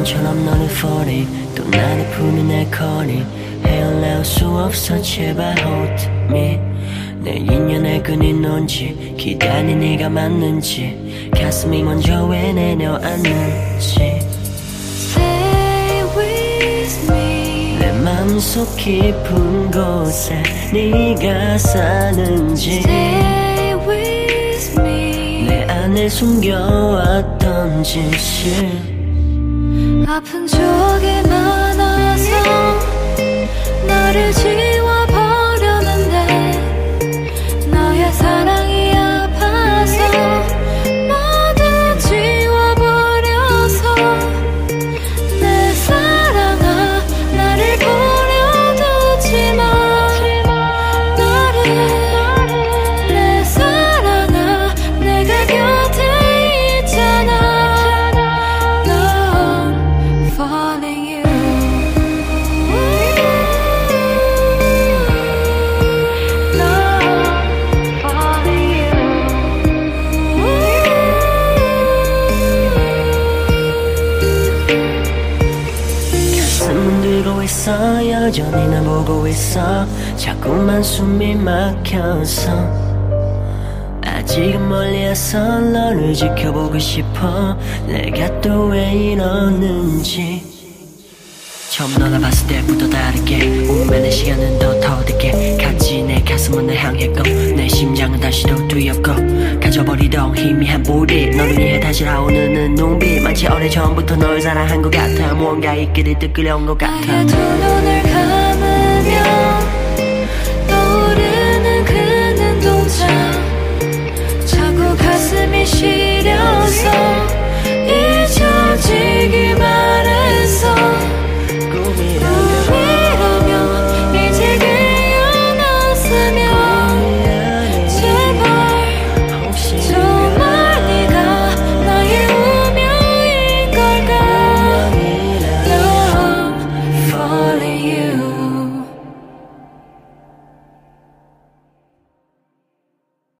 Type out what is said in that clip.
바람처럼 너는 funny 또 나를 품은 알코니 헤어나올 수 없어 제발 hold me. 내 인연의 끈이 논지 기다린 네가 맞는지. 가슴이 먼저 왜 내려앉는지. Stay with me. 내 맘속 깊은 곳에 네가 사는지. Stay with me. 내 안에 숨겨왔던 진실. 아픈 적이 많아서 너를 지워 가슴은 들고 있어. 여전히 날 보고 있어. 자꾸만 숨이 막혀서. 아직은 멀리에서 너를 지켜보고 싶어. 내가 또 왜 이러는지. 처음 너나 봤을 때부터 다르게. 운명의 시간은 더 더디게. 같이 내 가슴은 날 향했고 내 심장은 다시도 뛰었고 가져버리던 희미한 불이 너를 위해 다시 나오는 눈빛 마치 오래전부터 널 사랑한 것 같아. 무언가 있기를 또 끌려온 것 같아. 두 눈을 감으면